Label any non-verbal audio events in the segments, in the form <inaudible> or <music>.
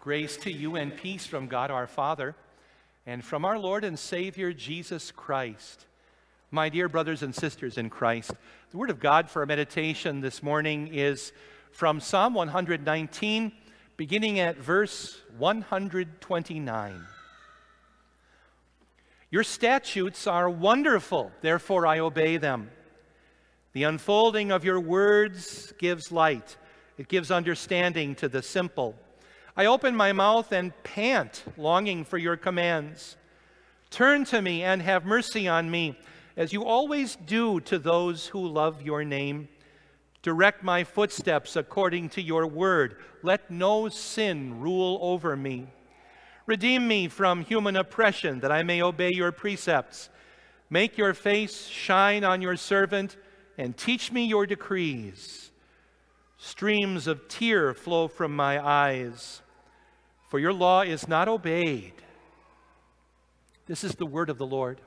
Grace to you and peace from God our Father and from our Lord and Savior Jesus Christ. My dear brothers and sisters in Christ, the Word of God for our meditation this morning is from Psalm 119, beginning at verse 129. Your statutes are wonderful, therefore I obey them. The unfolding of your words gives light, it gives understanding to the simple. I open my mouth and pant, longing for your commands. Turn to me and have mercy on me, as you always do to those who love your name. Direct my footsteps according to your word. Let no sin rule over me. Redeem me from human oppression, that I may obey your precepts. Make your face shine on your servant, and teach me your decrees. Streams of tear flow from my eyes, for your law is not obeyed. This is the word of the Lord.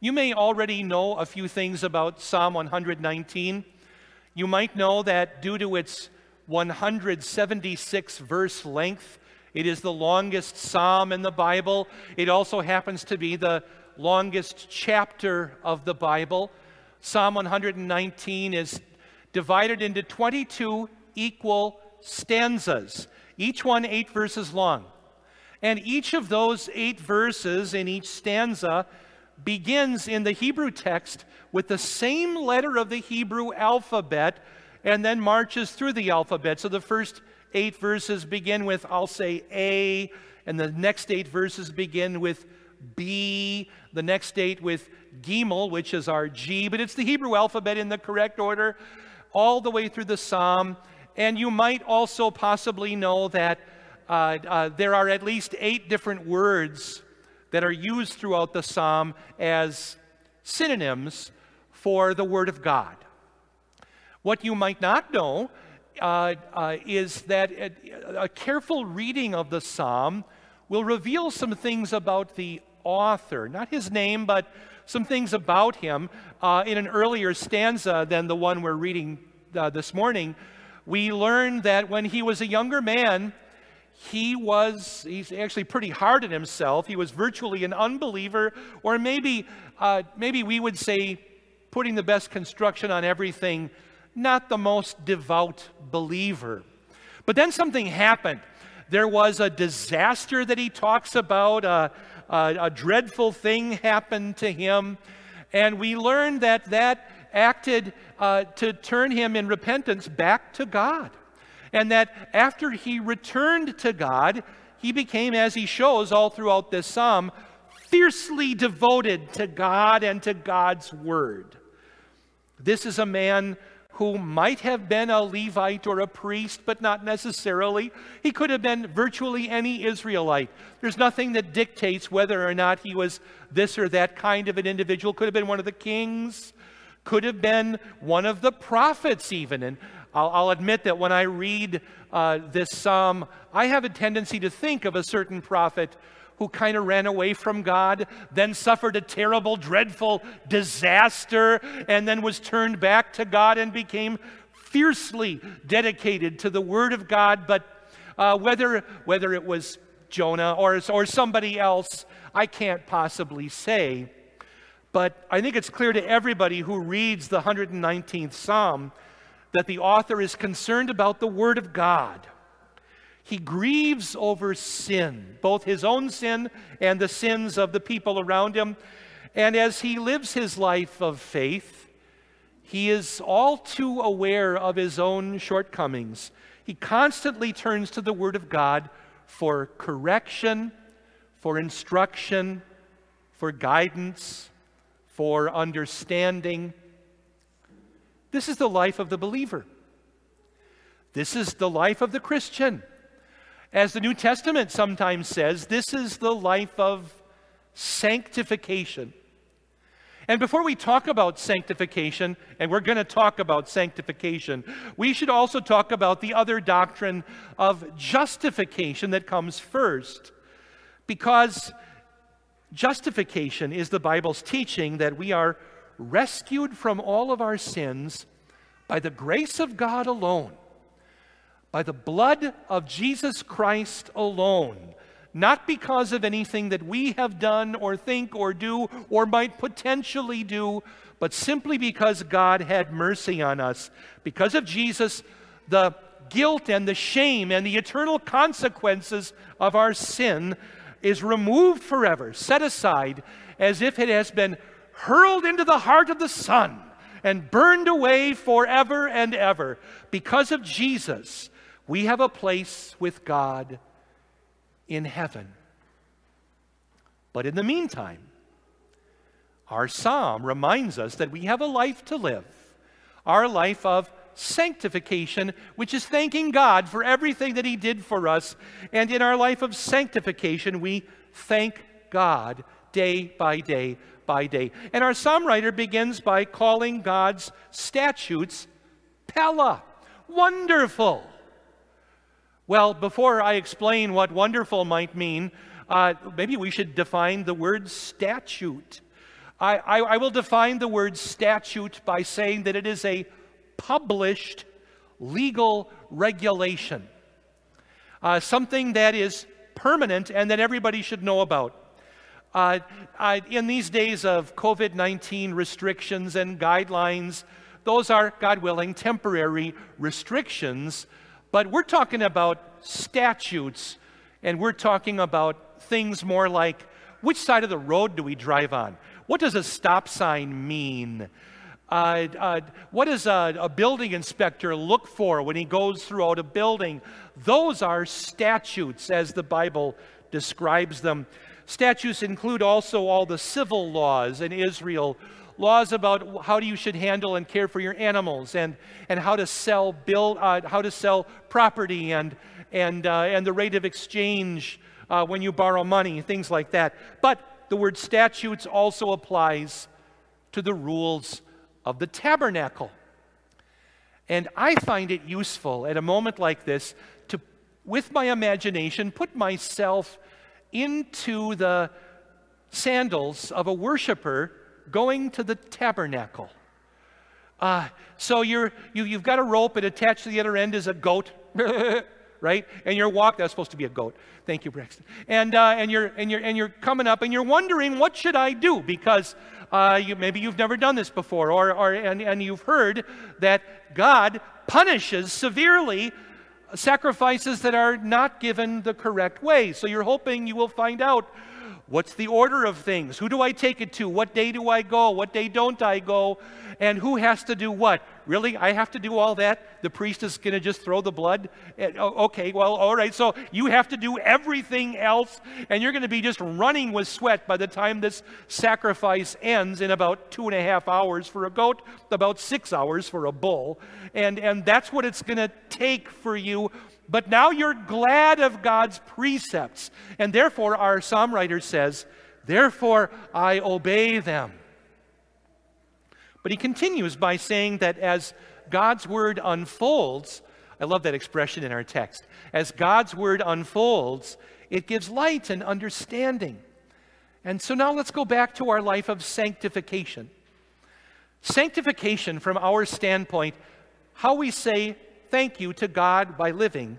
You may already know a few things about Psalm 119. You might know that due to its 176 verse length, it is the longest psalm in the Bible. It also happens to be the longest chapter of the Bible. Psalm 119 is divided into 22 equal stanzas, each one eight verses long. And each of those eight verses in each stanza begins in the Hebrew text with the same letter of the Hebrew alphabet and then marches through the alphabet. So the first eight verses begin with, I'll say A, and the next eight verses begin with B, the next eight with Gimel, which is our G, but it's the Hebrew alphabet in the correct order all the way through the psalm. And you might also possibly know that uh, uh, there are at least eight different words that are used throughout the psalm as synonyms for the Word of God. What you might not know uh, uh is that a, a careful reading of the psalm will reveal some things about the author, not his name, but some things about him. Uh, in an earlier stanza than the one we're reading uh, this morning, we learn that when he was a younger man, he was, he's actually pretty hard on himself. He was virtually an unbeliever, or maybe, uh, maybe we would say, putting the best construction on everything, not the most devout believer. But then something happened. There was a disaster that he talks about, uh, uh, a dreadful thing happened to him. And we learn that that acted uh, to turn him in repentance back to God. And that after he returned to God, he became, as he shows all throughout this psalm, fiercely devoted to God and to God's word. This is a man who might have been a Levite or a priest, but not necessarily. He could have been virtually any Israelite. There's nothing that dictates whether or not he was this or that kind of an individual. Could have been one of the kings, could have been one of the prophets, even. And I'll, I'll admit that when I read uh, this psalm, I have a tendency to think of a certain prophet who kind of ran away from God, then suffered a terrible, dreadful disaster, and then was turned back to God and became fiercely dedicated to the Word of God. But uh, whether, whether it was Jonah or, or somebody else, I can't possibly say. But I think it's clear to everybody who reads the 119th Psalm that the author is concerned about the Word of God. He grieves over sin, both his own sin and the sins of the people around him. And as he lives his life of faith, he is all too aware of his own shortcomings. He constantly turns to the Word of God for correction, for instruction, for guidance, for understanding. This is the life of the believer. This is the life of the Christian. As the New Testament sometimes says, this is the life of sanctification. And before we talk about sanctification, and we're going to talk about sanctification, we should also talk about the other doctrine of justification that comes first. Because justification is the Bible's teaching that we are rescued from all of our sins by the grace of God alone by the blood of Jesus Christ alone, not because of anything that we have done or think or do or might potentially do, but simply because God had mercy on us. Because of Jesus, the guilt and the shame and the eternal consequences of our sin is removed forever, set aside, as if it has been hurled into the heart of the sun and burned away forever and ever. Because of Jesus, we have a place with God in heaven. But in the meantime, our psalm reminds us that we have a life to live, our life of sanctification, which is thanking God for everything that He did for us. And in our life of sanctification, we thank God day by day by day. And our psalm writer begins by calling God's statutes Pella, wonderful. Well, before I explain what wonderful might mean, uh, maybe we should define the word statute. I, I, I will define the word statute by saying that it is a published legal regulation, uh, something that is permanent and that everybody should know about. Uh, uh, in these days of COVID 19 restrictions and guidelines, those are, God willing, temporary restrictions, but we're talking about statutes and we're talking about things more like which side of the road do we drive on? What does a stop sign mean? Uh, uh, what does a, a, building inspector look for when he goes throughout a building? Those are statutes as the Bible describes them. Statutes include also all the civil laws in Israel, laws about how you should handle and care for your animals, and, and how to sell build, uh, how to sell property, and and uh, and the rate of exchange uh, when you borrow money, things like that. But the word statutes also applies to the rules of the tabernacle. And I find it useful at a moment like this to, with my imagination, put myself into the sandals of a worshiper going to the tabernacle. Uh, so you're, you, you've got a rope, and attached to the other end is a goat. <laughs> right? And you're walking, that's supposed to be a goat. Thank you, Braxton. And, uh, and, you're, and, you're, and you're coming up and you're wondering, what should I do? Because uh, you, maybe you've never done this before, or, or, and, and you've heard that God punishes severely sacrifices that are not given the correct way. So you're hoping you will find out What's the order of things? Who do I take it to? What day do I go? What day don't I go? And who has to do what? Really? I have to do all that? The priest is going to just throw the blood? Eh, okay, well, all right. So you have to do everything else, and you're going to be just running with sweat by the time this sacrifice ends in about two and a half hours for a goat, about six hours for a bull. And, and that's what it's going to take for you but now you're glad of God's precepts. And therefore, our psalm writer says, Therefore I obey them. But he continues by saying that as God's word unfolds, I love that expression in our text. As God's word unfolds, it gives light and understanding. And so now let's go back to our life of sanctification. Sanctification, from our standpoint, how we say thank you to God by living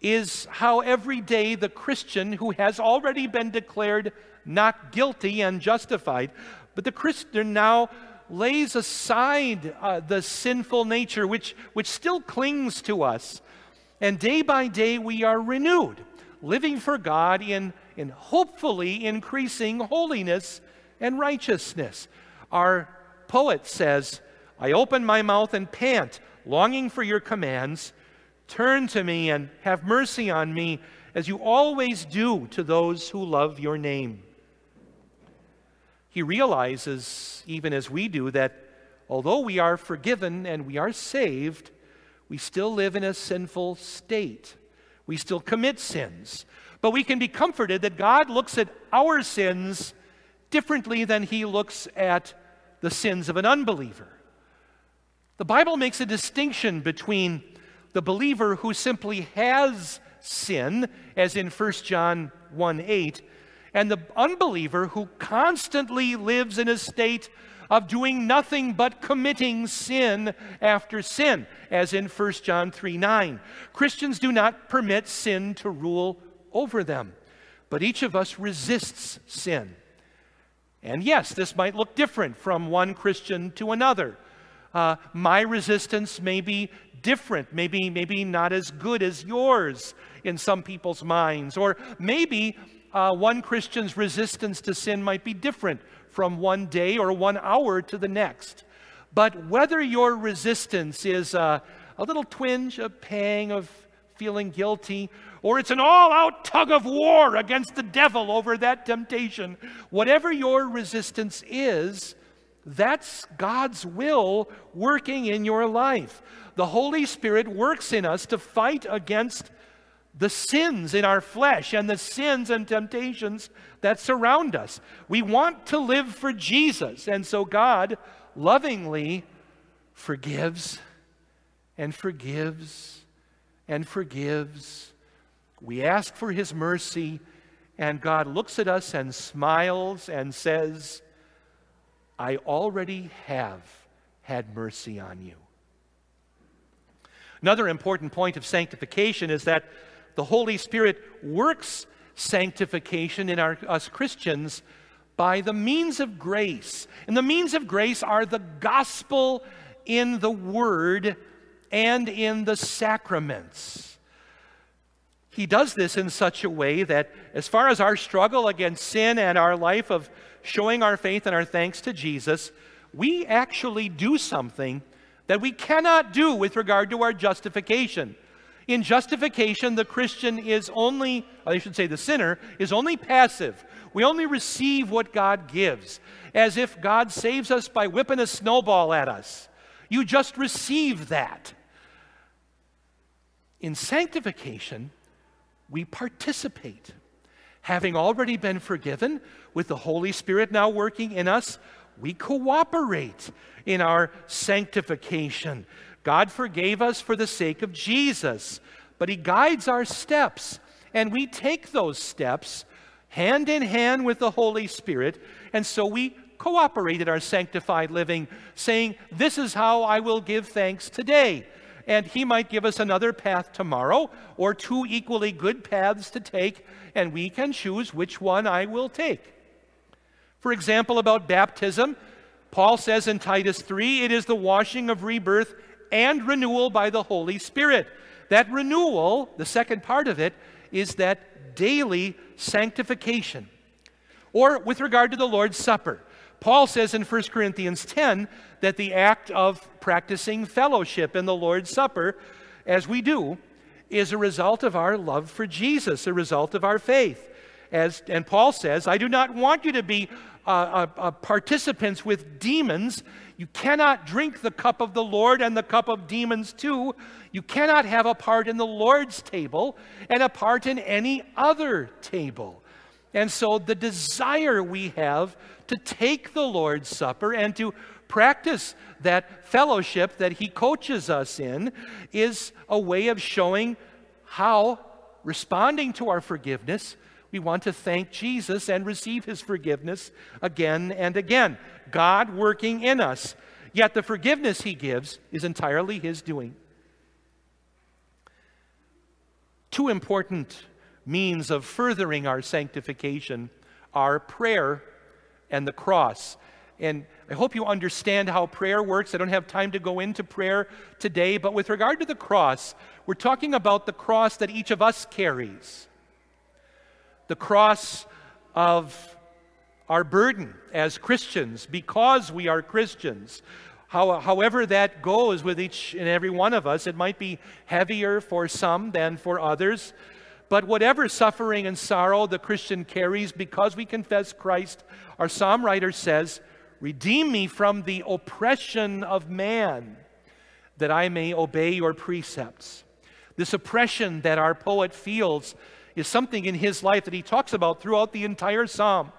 is how every day the Christian who has already been declared not guilty and justified, but the Christian now lays aside uh, the sinful nature which, which still clings to us. And day by day we are renewed, living for God in, in hopefully increasing holiness and righteousness. Our poet says, I open my mouth and pant longing for your commands. Turn to me and have mercy on me, as you always do to those who love your name. He realizes, even as we do, that although we are forgiven and we are saved, we still live in a sinful state. We still commit sins. But we can be comforted that God looks at our sins differently than he looks at the sins of an unbeliever. The Bible makes a distinction between the believer who simply has sin, as in 1 John 1 8, and the unbeliever who constantly lives in a state of doing nothing but committing sin after sin, as in 1 John 3 9. Christians do not permit sin to rule over them, but each of us resists sin. And yes, this might look different from one Christian to another. Uh, my resistance may be different, maybe, maybe not as good as yours in some people's minds, or maybe uh, one Christian's resistance to sin might be different from one day or one hour to the next. But whether your resistance is a, a little twinge, a pang of feeling guilty, or it's an all out tug of war against the devil over that temptation, whatever your resistance is, that's God's will working in your life. The Holy Spirit works in us to fight against the sins in our flesh and the sins and temptations that surround us. We want to live for Jesus, and so God lovingly forgives and forgives and forgives. We ask for His mercy, and God looks at us and smiles and says, I already have had mercy on you. Another important point of sanctification is that the Holy Spirit works sanctification in our, us Christians by the means of grace. And the means of grace are the gospel in the word and in the sacraments. He does this in such a way that, as far as our struggle against sin and our life of showing our faith and our thanks to Jesus, we actually do something that we cannot do with regard to our justification. In justification, the Christian is only, I should say the sinner, is only passive. We only receive what God gives, as if God saves us by whipping a snowball at us. You just receive that. In sanctification, we participate. Having already been forgiven, with the Holy Spirit now working in us, we cooperate in our sanctification. God forgave us for the sake of Jesus, but He guides our steps, and we take those steps hand in hand with the Holy Spirit, and so we cooperate in our sanctified living, saying, This is how I will give thanks today. And He might give us another path tomorrow, or two equally good paths to take, and we can choose which one I will take. For example, about baptism, Paul says in Titus 3 it is the washing of rebirth and renewal by the Holy Spirit. That renewal, the second part of it, is that daily sanctification. Or with regard to the Lord's Supper, Paul says in 1 Corinthians 10 that the act of practicing fellowship in the Lord's Supper, as we do, is a result of our love for Jesus, a result of our faith. As, and Paul says, I do not want you to be uh, uh, uh, participants with demons. You cannot drink the cup of the Lord and the cup of demons too. You cannot have a part in the Lord's table and a part in any other table. And so the desire we have to take the Lord's Supper and to practice that fellowship that He coaches us in is a way of showing how responding to our forgiveness we want to thank Jesus and receive his forgiveness again and again. God working in us. Yet the forgiveness he gives is entirely his doing. Two important means of furthering our sanctification are prayer and the cross. And I hope you understand how prayer works. I don't have time to go into prayer today, but with regard to the cross, we're talking about the cross that each of us carries the cross of our burden as Christians because we are Christians. How, however, that goes with each and every one of us, it might be heavier for some than for others. But whatever suffering and sorrow the Christian carries because we confess Christ, our psalm writer says, Redeem me from the oppression of man, that I may obey your precepts. This oppression that our poet feels is something in his life that he talks about throughout the entire psalm.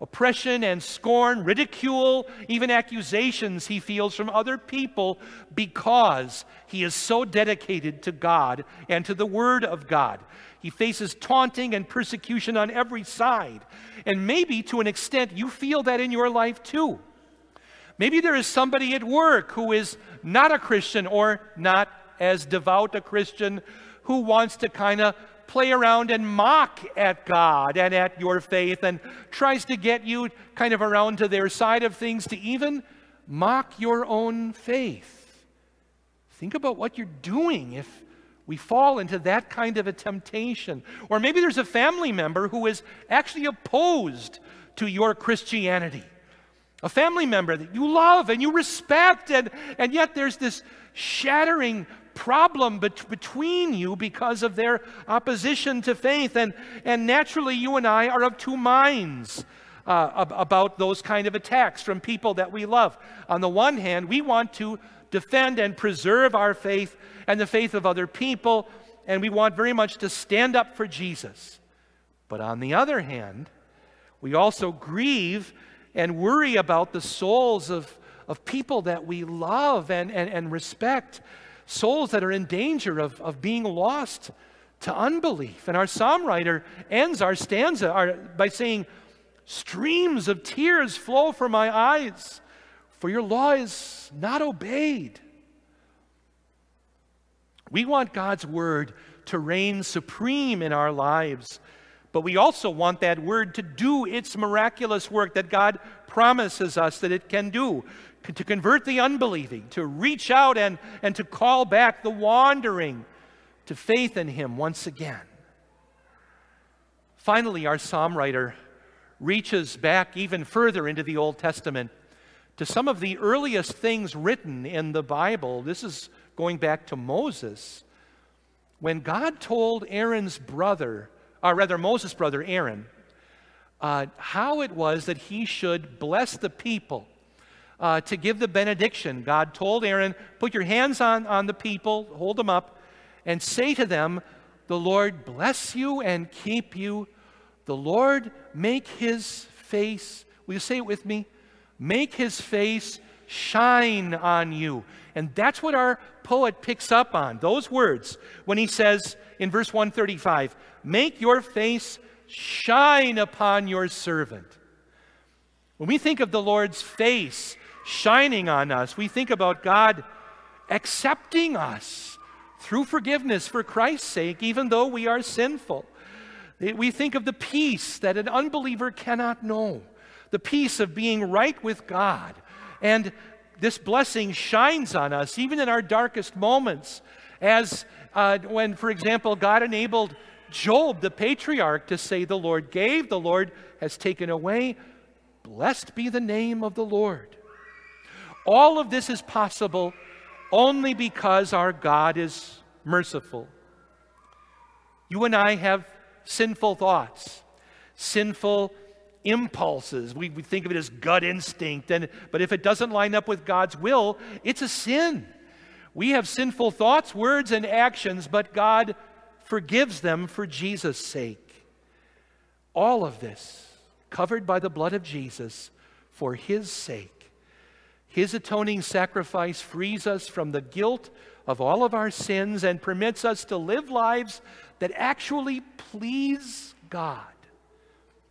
Oppression and scorn, ridicule, even accusations he feels from other people because he is so dedicated to God and to the Word of God. He faces taunting and persecution on every side. And maybe to an extent you feel that in your life too. Maybe there is somebody at work who is not a Christian or not as devout a Christian who wants to kind of play around and mock at God and at your faith and tries to get you kind of around to their side of things to even mock your own faith. Think about what you're doing if we fall into that kind of a temptation. Or maybe there's a family member who is actually opposed to your Christianity. A family member that you love and you respect, and, and yet there's this shattering problem bet- between you because of their opposition to faith. And, and naturally, you and I are of two minds. Uh, about those kind of attacks from people that we love. On the one hand, we want to defend and preserve our faith and the faith of other people, and we want very much to stand up for Jesus. But on the other hand, we also grieve and worry about the souls of, of people that we love and, and, and respect souls that are in danger of, of being lost to unbelief. And our psalm writer ends our stanza our, by saying, Streams of tears flow from my eyes, for your law is not obeyed. We want God's word to reign supreme in our lives, but we also want that word to do its miraculous work that God promises us that it can do to convert the unbelieving, to reach out and, and to call back the wandering to faith in Him once again. Finally, our psalm writer reaches back even further into the Old Testament to some of the earliest things written in the Bible. This is going back to Moses. When God told Aaron's brother, or rather Moses' brother Aaron, uh, how it was that he should bless the people uh, to give the benediction. God told Aaron, Put your hands on, on the people, hold them up, and say to them, The Lord bless you and keep you. The Lord make his face, will you say it with me? Make his face shine on you. And that's what our poet picks up on, those words, when he says in verse 135, Make your face shine upon your servant. When we think of the Lord's face shining on us. We think about God accepting us through forgiveness for Christ's sake, even though we are sinful. We think of the peace that an unbeliever cannot know, the peace of being right with God. And this blessing shines on us even in our darkest moments. As uh, when, for example, God enabled Job, the patriarch, to say, The Lord gave, the Lord has taken away. Blessed be the name of the Lord. All of this is possible only because our God is merciful. You and I have sinful thoughts, sinful impulses. We, we think of it as gut instinct, and, but if it doesn't line up with God's will, it's a sin. We have sinful thoughts, words, and actions, but God forgives them for Jesus' sake. All of this covered by the blood of Jesus for His sake. His atoning sacrifice frees us from the guilt of all of our sins and permits us to live lives that actually please God.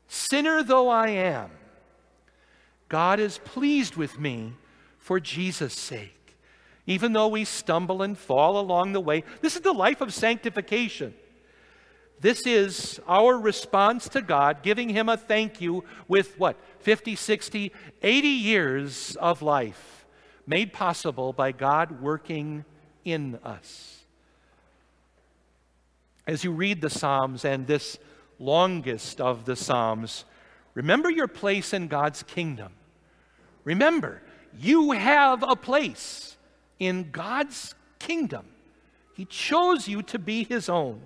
Sinner though I am, God is pleased with me for Jesus' sake. Even though we stumble and fall along the way, this is the life of sanctification. This is our response to God, giving Him a thank you with what? 50, 60, 80 years of life made possible by God working in us. As you read the Psalms and this longest of the Psalms, remember your place in God's kingdom. Remember, you have a place in God's kingdom. He chose you to be His own.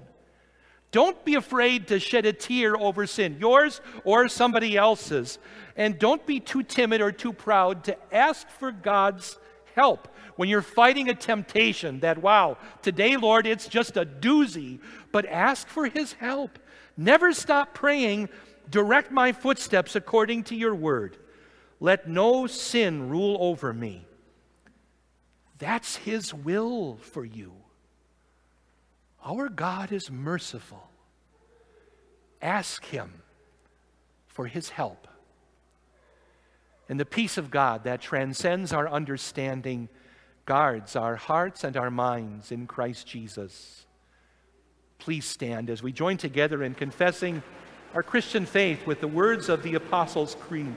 Don't be afraid to shed a tear over sin, yours or somebody else's. And don't be too timid or too proud to ask for God's help when you're fighting a temptation that, wow, today, Lord, it's just a doozy. But ask for His help. Never stop praying, direct my footsteps according to your word. Let no sin rule over me. That's His will for you. Our God is merciful. Ask Him for His help. And the peace of God that transcends our understanding guards our hearts and our minds in Christ Jesus. Please stand as we join together in confessing our Christian faith with the words of the Apostles' Creed.